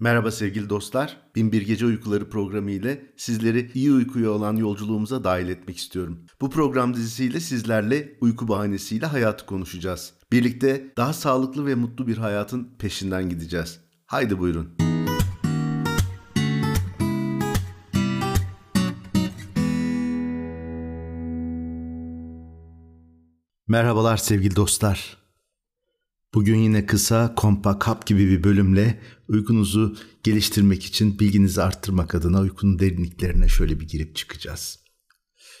Merhaba sevgili dostlar. Binbir Gece Uykuları programı ile sizleri iyi uykuya olan yolculuğumuza dahil etmek istiyorum. Bu program dizisiyle sizlerle uyku bahanesiyle hayatı konuşacağız. Birlikte daha sağlıklı ve mutlu bir hayatın peşinden gideceğiz. Haydi buyurun. Merhabalar sevgili dostlar. Bugün yine kısa, kompa, kap gibi bir bölümle uykunuzu geliştirmek için bilginizi arttırmak adına uykunun derinliklerine şöyle bir girip çıkacağız.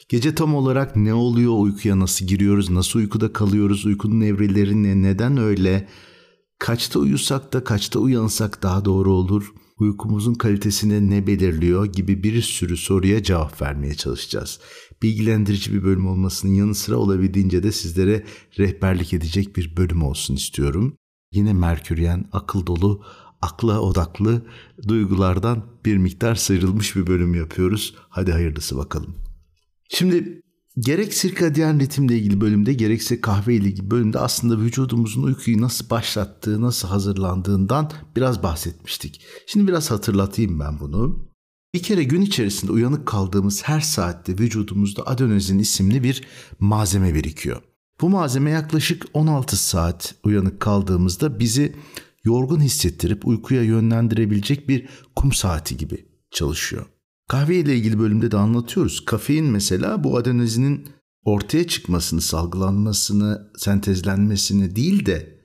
Gece tam olarak ne oluyor, uykuya nasıl giriyoruz, nasıl uykuda kalıyoruz, uykunun evreleri ne, neden öyle, kaçta uyusak da kaçta uyansak daha doğru olur, uykumuzun kalitesini ne belirliyor gibi bir sürü soruya cevap vermeye çalışacağız. Bilgilendirici bir bölüm olmasının yanı sıra olabildiğince de sizlere rehberlik edecek bir bölüm olsun istiyorum. Yine Merküryen, akıl dolu, akla odaklı duygulardan bir miktar sıyrılmış bir bölüm yapıyoruz. Hadi hayırlısı bakalım. Şimdi gerek sirkadiyen ritimle ilgili bölümde gerekse kahve ile ilgili bölümde aslında vücudumuzun uykuyu nasıl başlattığı, nasıl hazırlandığından biraz bahsetmiştik. Şimdi biraz hatırlatayım ben bunu. Bir kere gün içerisinde uyanık kaldığımız her saatte vücudumuzda adenozin isimli bir malzeme birikiyor. Bu malzeme yaklaşık 16 saat uyanık kaldığımızda bizi yorgun hissettirip uykuya yönlendirebilecek bir kum saati gibi çalışıyor. Kahve ile ilgili bölümde de anlatıyoruz. Kafein mesela bu adenozinin ortaya çıkmasını, salgılanmasını, sentezlenmesini değil de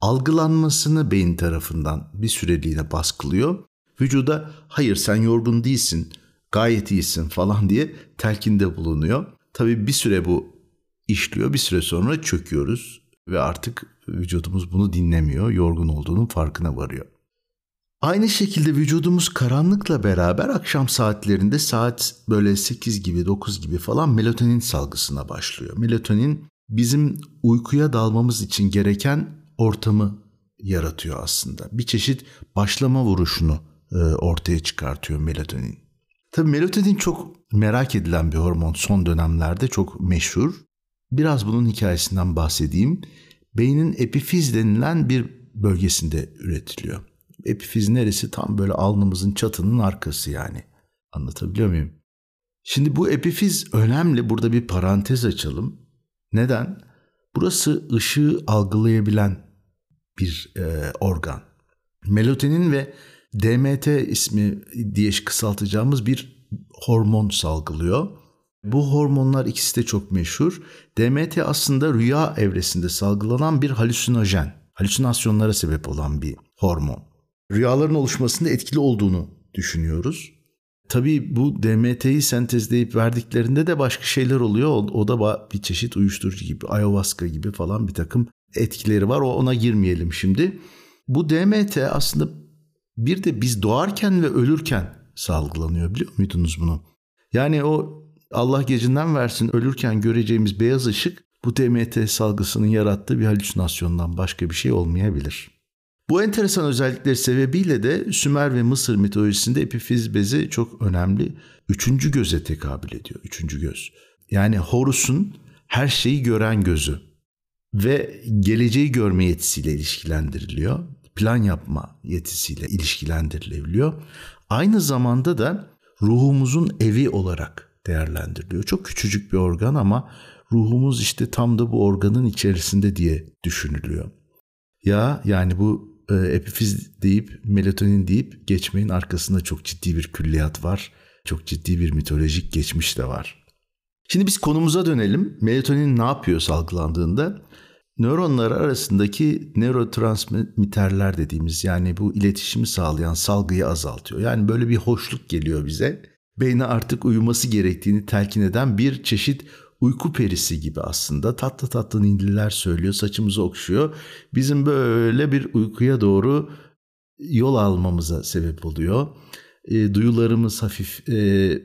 algılanmasını beyin tarafından bir süreliğine baskılıyor. Vücuda hayır sen yorgun değilsin, gayet iyisin falan diye telkinde bulunuyor. Tabii bir süre bu işliyor, bir süre sonra çöküyoruz ve artık vücudumuz bunu dinlemiyor, yorgun olduğunun farkına varıyor. Aynı şekilde vücudumuz karanlıkla beraber akşam saatlerinde saat böyle 8 gibi 9 gibi falan melatonin salgısına başlıyor. Melatonin bizim uykuya dalmamız için gereken ortamı yaratıyor aslında. Bir çeşit başlama vuruşunu e, ortaya çıkartıyor melatonin. Tabii melatonin çok merak edilen bir hormon son dönemlerde çok meşhur. Biraz bunun hikayesinden bahsedeyim. Beynin epifiz denilen bir bölgesinde üretiliyor. Epifiz neresi? Tam böyle alnımızın çatının arkası yani. Anlatabiliyor muyum? Şimdi bu epifiz önemli. Burada bir parantez açalım. Neden? Burası ışığı algılayabilen bir e, organ. Melatonin ve DMT ismi diye kısaltacağımız bir hormon salgılıyor. Bu hormonlar ikisi de çok meşhur. DMT aslında rüya evresinde salgılanan bir halüsinojen, halüsinasyonlara sebep olan bir hormon. Rüyaların oluşmasında etkili olduğunu düşünüyoruz. Tabii bu DMT'yi sentezleyip verdiklerinde de başka şeyler oluyor. O da bir çeşit uyuşturucu gibi, ayahuasca gibi falan bir takım etkileri var. O ona girmeyelim şimdi. Bu DMT aslında bir de biz doğarken ve ölürken salgılanıyor biliyor muydunuz bunu? Yani o Allah gecinden versin ölürken göreceğimiz beyaz ışık bu DMT salgısının yarattığı bir halüsinasyondan başka bir şey olmayabilir. Bu enteresan özellikleri sebebiyle de Sümer ve Mısır mitolojisinde epifiz bezi çok önemli. Üçüncü göze tekabül ediyor. Üçüncü göz. Yani Horus'un her şeyi gören gözü ve geleceği görme yetisiyle ilişkilendiriliyor plan yapma yetisiyle ilişkilendirilebiliyor. Aynı zamanda da ruhumuzun evi olarak değerlendiriliyor. Çok küçücük bir organ ama ruhumuz işte tam da bu organın içerisinde diye düşünülüyor. Ya yani bu e, epifiz deyip melatonin deyip geçmeyin arkasında çok ciddi bir külliyat var. Çok ciddi bir mitolojik geçmiş de var. Şimdi biz konumuza dönelim. Melatonin ne yapıyor salgılandığında? nöronlar arasındaki nörotransmitterler dediğimiz yani bu iletişimi sağlayan salgıyı azaltıyor. Yani böyle bir hoşluk geliyor bize. Beyne artık uyuması gerektiğini telkin eden bir çeşit uyku perisi gibi aslında. Tatlı tatlı nindiler söylüyor, saçımızı okşuyor. Bizim böyle bir uykuya doğru yol almamıza sebep oluyor. E, duyularımız hafif e,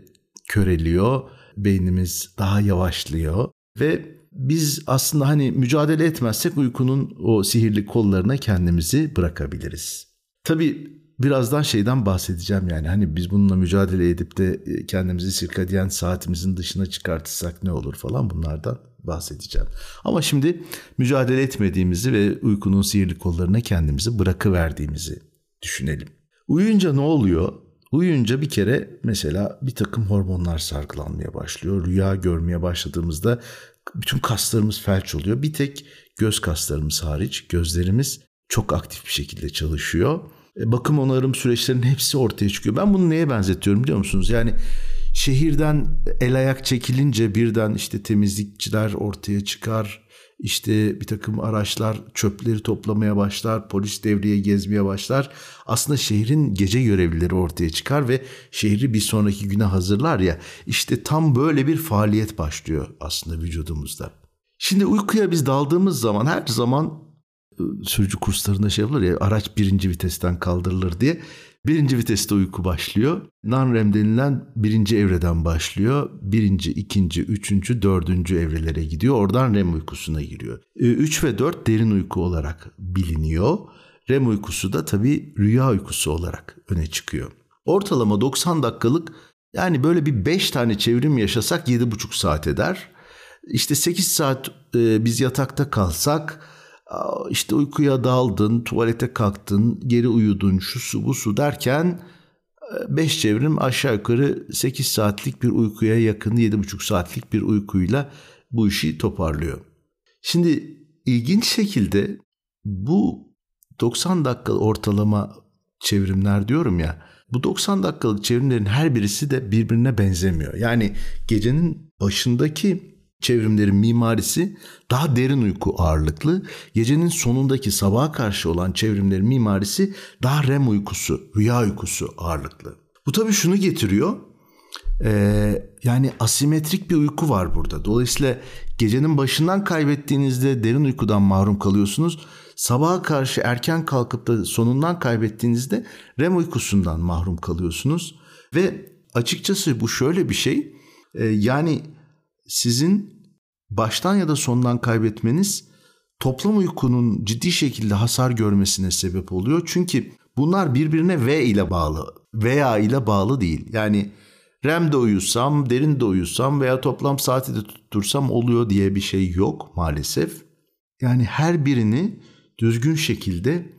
köreliyor, beynimiz daha yavaşlıyor ve biz aslında hani mücadele etmezsek uykunun o sihirli kollarına kendimizi bırakabiliriz. Tabii birazdan şeyden bahsedeceğim yani hani biz bununla mücadele edip de e, kendimizi sirkadiyen saatimizin dışına çıkartırsak ne olur falan bunlardan bahsedeceğim. Ama şimdi mücadele etmediğimizi ve uykunun sihirli kollarına kendimizi bırakıverdiğimizi düşünelim. Uyuyunca ne oluyor? Uyuyunca bir kere mesela bir takım hormonlar sargılanmaya başlıyor. Rüya görmeye başladığımızda bütün kaslarımız felç oluyor. Bir tek göz kaslarımız hariç gözlerimiz çok aktif bir şekilde çalışıyor. E, bakım onarım süreçlerinin hepsi ortaya çıkıyor. Ben bunu neye benzetiyorum biliyor musunuz? Yani şehirden el ayak çekilince birden işte temizlikçiler ortaya çıkar. İşte bir takım araçlar çöpleri toplamaya başlar, polis devreye gezmeye başlar. Aslında şehrin gece görevlileri ortaya çıkar ve şehri bir sonraki güne hazırlar ya. İşte tam böyle bir faaliyet başlıyor aslında vücudumuzda. Şimdi uykuya biz daldığımız zaman her zaman sürücü kurslarında şey yapılır ya araç birinci vitesten kaldırılır diye. Birinci viteste uyku başlıyor. Non-REM denilen birinci evreden başlıyor. Birinci, ikinci, üçüncü, dördüncü evrelere gidiyor. Oradan REM uykusuna giriyor. Üç ve dört derin uyku olarak biliniyor. REM uykusu da tabii rüya uykusu olarak öne çıkıyor. Ortalama 90 dakikalık yani böyle bir 5 tane çevrim yaşasak 7,5 saat eder. İşte 8 saat e, biz yatakta kalsak işte uykuya daldın, tuvalete kalktın, geri uyudun, şu su bu su derken 5 çevrim aşağı yukarı 8 saatlik bir uykuya yakın 7,5 saatlik bir uykuyla bu işi toparlıyor. Şimdi ilginç şekilde bu 90 dakika ortalama çevrimler diyorum ya bu 90 dakikalık çevrimlerin her birisi de birbirine benzemiyor. Yani gecenin başındaki çevrimlerin mimarisi daha derin uyku ağırlıklı. Gecenin sonundaki sabaha karşı olan çevrimlerin mimarisi daha REM uykusu, rüya uykusu ağırlıklı. Bu tabii şunu getiriyor. Ee, yani asimetrik bir uyku var burada. Dolayısıyla gecenin başından kaybettiğinizde derin uykudan mahrum kalıyorsunuz. Sabaha karşı erken kalkıp da sonundan kaybettiğinizde REM uykusundan mahrum kalıyorsunuz. Ve açıkçası bu şöyle bir şey. Ee, yani sizin baştan ya da sondan kaybetmeniz toplam uykunun ciddi şekilde hasar görmesine sebep oluyor. Çünkü bunlar birbirine V ile bağlı veya ile bağlı değil. Yani REM'de uyusam, derinde uyusam veya toplam saati de tuttursam oluyor diye bir şey yok maalesef. Yani her birini düzgün şekilde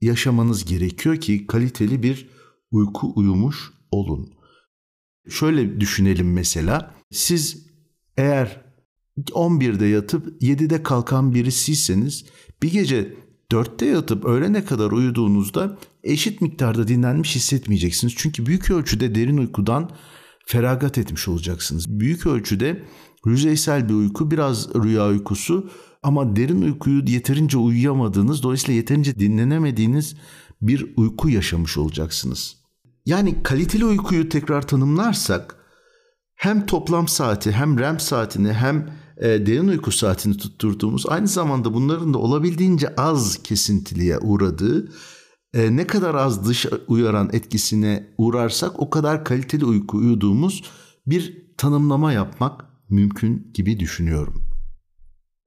yaşamanız gerekiyor ki kaliteli bir uyku uyumuş olun. Şöyle düşünelim mesela. Siz eğer 11'de yatıp 7'de kalkan birisiyseniz bir gece 4'te yatıp öğlene kadar uyuduğunuzda eşit miktarda dinlenmiş hissetmeyeceksiniz. Çünkü büyük ölçüde derin uykudan feragat etmiş olacaksınız. Büyük ölçüde yüzeysel bir uyku, biraz rüya uykusu ama derin uykuyu yeterince uyuyamadığınız, dolayısıyla yeterince dinlenemediğiniz bir uyku yaşamış olacaksınız. Yani kaliteli uykuyu tekrar tanımlarsak hem toplam saati hem REM saatini hem e, derin uyku saatini tutturduğumuz aynı zamanda bunların da olabildiğince az kesintiliye uğradığı e, ne kadar az dış uyaran etkisine uğrarsak o kadar kaliteli uyku uyuduğumuz bir tanımlama yapmak mümkün gibi düşünüyorum.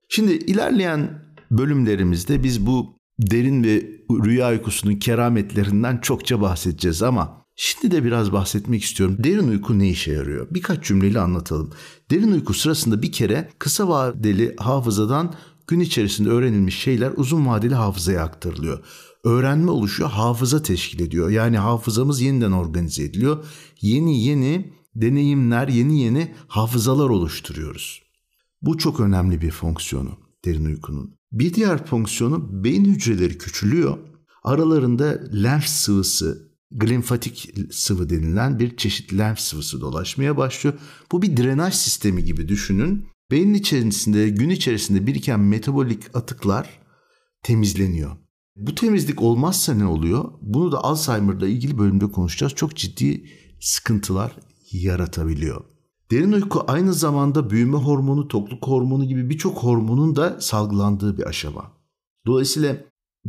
Şimdi ilerleyen bölümlerimizde biz bu derin ve rüya uykusunun kerametlerinden çokça bahsedeceğiz ama Şimdi de biraz bahsetmek istiyorum. Derin uyku ne işe yarıyor? Birkaç cümleyle anlatalım. Derin uyku sırasında bir kere kısa vadeli hafızadan gün içerisinde öğrenilmiş şeyler uzun vadeli hafızaya aktarılıyor. Öğrenme oluşuyor, hafıza teşkil ediyor. Yani hafızamız yeniden organize ediliyor. Yeni yeni deneyimler, yeni yeni hafızalar oluşturuyoruz. Bu çok önemli bir fonksiyonu derin uykunun. Bir diğer fonksiyonu beyin hücreleri küçülüyor. Aralarında lenf sıvısı glimfatik sıvı denilen bir çeşit lenf sıvısı dolaşmaya başlıyor. Bu bir drenaj sistemi gibi düşünün. Beynin içerisinde gün içerisinde biriken metabolik atıklar temizleniyor. Bu temizlik olmazsa ne oluyor? Bunu da Alzheimer'la ilgili bölümde konuşacağız. Çok ciddi sıkıntılar yaratabiliyor. Derin uyku aynı zamanda büyüme hormonu, tokluk hormonu gibi birçok hormonun da salgılandığı bir aşama. Dolayısıyla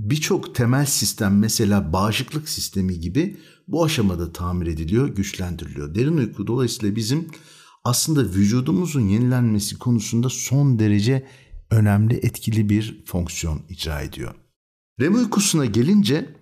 birçok temel sistem mesela bağışıklık sistemi gibi bu aşamada tamir ediliyor, güçlendiriliyor. Derin uyku dolayısıyla bizim aslında vücudumuzun yenilenmesi konusunda son derece önemli, etkili bir fonksiyon icra ediyor. REM uykusuna gelince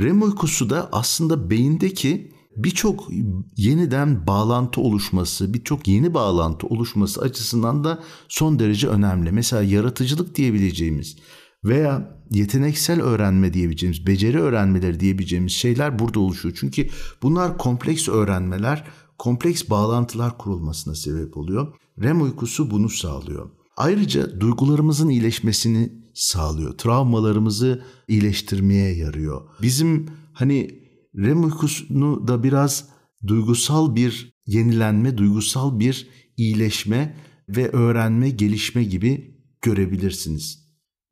REM uykusu da aslında beyindeki birçok yeniden bağlantı oluşması, birçok yeni bağlantı oluşması açısından da son derece önemli. Mesela yaratıcılık diyebileceğimiz veya yeteneksel öğrenme diyebileceğimiz, beceri öğrenmeleri diyebileceğimiz şeyler burada oluşuyor. Çünkü bunlar kompleks öğrenmeler, kompleks bağlantılar kurulmasına sebep oluyor. REM uykusu bunu sağlıyor. Ayrıca duygularımızın iyileşmesini sağlıyor. Travmalarımızı iyileştirmeye yarıyor. Bizim hani REM uykusunu da biraz duygusal bir yenilenme, duygusal bir iyileşme ve öğrenme, gelişme gibi görebilirsiniz.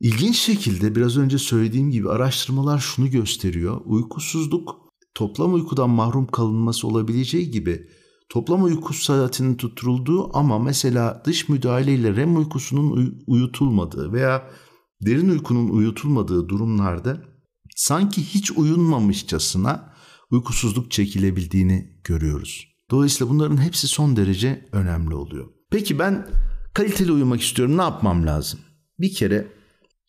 İlginç şekilde biraz önce söylediğim gibi araştırmalar şunu gösteriyor. Uykusuzluk toplam uykudan mahrum kalınması olabileceği gibi toplam uyku saatinin tutturulduğu ama mesela dış müdahaleyle REM uykusunun uyutulmadığı veya derin uykunun uyutulmadığı durumlarda sanki hiç uyunmamışçasına uykusuzluk çekilebildiğini görüyoruz. Dolayısıyla bunların hepsi son derece önemli oluyor. Peki ben kaliteli uyumak istiyorum. Ne yapmam lazım? Bir kere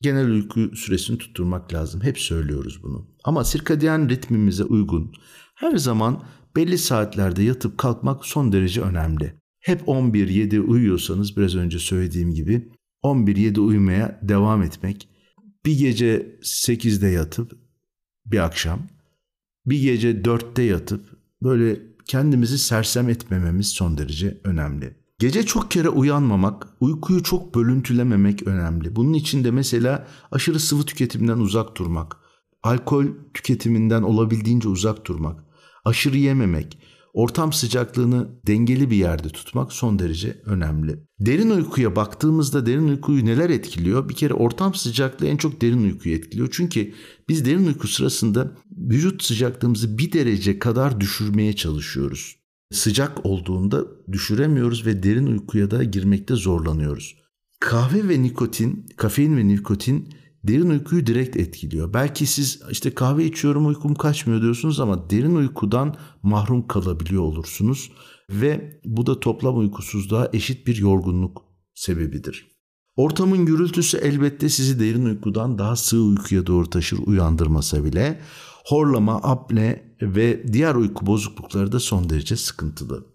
genel uyku süresini tutturmak lazım. Hep söylüyoruz bunu. Ama sirkadiyen ritmimize uygun her zaman belli saatlerde yatıp kalkmak son derece önemli. Hep 11-7 uyuyorsanız biraz önce söylediğim gibi 11-7 uyumaya devam etmek. Bir gece 8'de yatıp bir akşam, bir gece 4'te yatıp böyle kendimizi sersem etmememiz son derece önemli. Gece çok kere uyanmamak, uykuyu çok bölüntülememek önemli. Bunun için de mesela aşırı sıvı tüketiminden uzak durmak, alkol tüketiminden olabildiğince uzak durmak, aşırı yememek, ortam sıcaklığını dengeli bir yerde tutmak son derece önemli. Derin uykuya baktığımızda derin uykuyu neler etkiliyor? Bir kere ortam sıcaklığı en çok derin uykuyu etkiliyor. Çünkü biz derin uyku sırasında vücut sıcaklığımızı bir derece kadar düşürmeye çalışıyoruz. Sıcak olduğunda düşüremiyoruz ve derin uykuya da girmekte zorlanıyoruz. Kahve ve nikotin, kafein ve nikotin derin uykuyu direkt etkiliyor. Belki siz işte kahve içiyorum uykum kaçmıyor diyorsunuz ama derin uykudan mahrum kalabiliyor olursunuz ve bu da toplam uykusuzluğa eşit bir yorgunluk sebebidir. Ortamın gürültüsü elbette sizi derin uykudan daha sığ uykuya doğru taşır uyandırmasa bile horlama, apne ve diğer uyku bozuklukları da son derece sıkıntılı.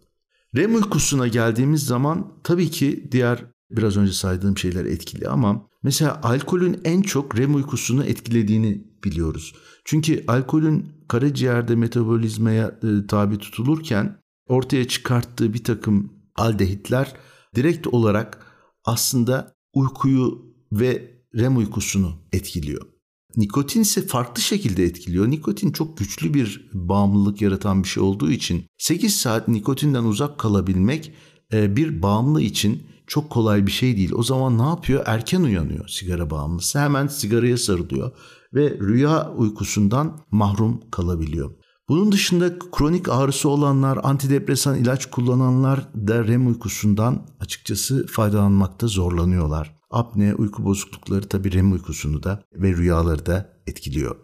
REM uykusuna geldiğimiz zaman tabii ki diğer biraz önce saydığım şeyler etkili ama mesela alkolün en çok REM uykusunu etkilediğini biliyoruz. Çünkü alkolün karaciğerde metabolizmaya e, tabi tutulurken ortaya çıkarttığı bir takım aldehitler direkt olarak aslında uykuyu ve REM uykusunu etkiliyor. Nikotin ise farklı şekilde etkiliyor. Nikotin çok güçlü bir bağımlılık yaratan bir şey olduğu için 8 saat nikotinden uzak kalabilmek e, bir bağımlı için çok kolay bir şey değil. O zaman ne yapıyor? Erken uyanıyor sigara bağımlısı. Hemen sigaraya sarılıyor ve rüya uykusundan mahrum kalabiliyor. Bunun dışında kronik ağrısı olanlar, antidepresan ilaç kullananlar da REM uykusundan açıkçası faydalanmakta zorlanıyorlar. Apne, uyku bozuklukları tabii REM uykusunu da ve rüyaları da etkiliyor.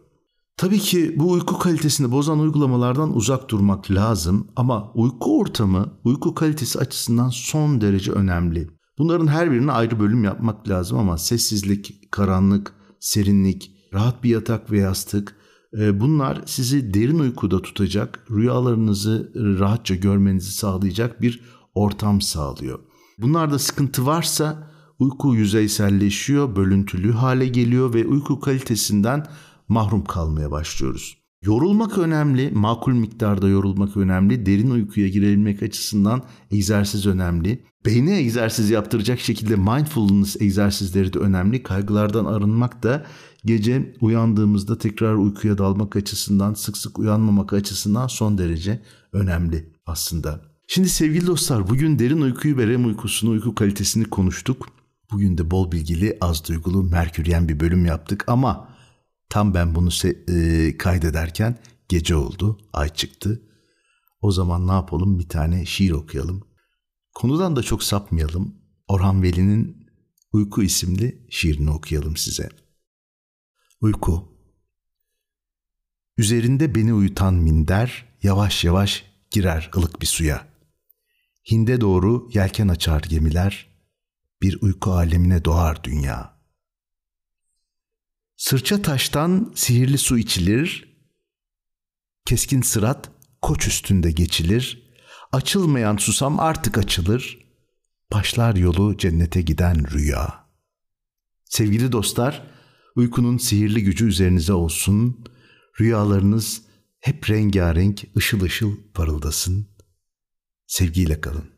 Tabii ki bu uyku kalitesini bozan uygulamalardan uzak durmak lazım ama uyku ortamı uyku kalitesi açısından son derece önemli. Bunların her birine ayrı bölüm yapmak lazım ama sessizlik, karanlık, serinlik, rahat bir yatak ve yastık e, bunlar sizi derin uykuda tutacak, rüyalarınızı rahatça görmenizi sağlayacak bir ortam sağlıyor. Bunlarda sıkıntı varsa uyku yüzeyselleşiyor, bölüntülü hale geliyor ve uyku kalitesinden mahrum kalmaya başlıyoruz. Yorulmak önemli, makul miktarda yorulmak önemli, derin uykuya girebilmek açısından egzersiz önemli. Beyne egzersiz yaptıracak şekilde mindfulness egzersizleri de önemli. Kaygılardan arınmak da gece uyandığımızda tekrar uykuya dalmak açısından, sık sık uyanmamak açısından son derece önemli aslında. Şimdi sevgili dostlar bugün derin uykuyu ve REM uykusunu, uyku kalitesini konuştuk. Bugün de bol bilgili, az duygulu, merküryen bir bölüm yaptık ama Tam ben bunu e, kaydederken gece oldu, ay çıktı. O zaman ne yapalım? Bir tane şiir okuyalım. Konudan da çok sapmayalım. Orhan Veli'nin Uyku isimli şiirini okuyalım size. Uyku Üzerinde beni uyutan minder yavaş yavaş girer ılık bir suya. Hinde doğru yelken açar gemiler, bir uyku alemine doğar dünya.'' Sırça taştan sihirli su içilir, keskin sırat koç üstünde geçilir, açılmayan susam artık açılır, başlar yolu cennete giden rüya. Sevgili dostlar, Uykunun sihirli gücü üzerinize olsun. Rüyalarınız hep rengarenk, ışıl ışıl parıldasın. Sevgiyle kalın.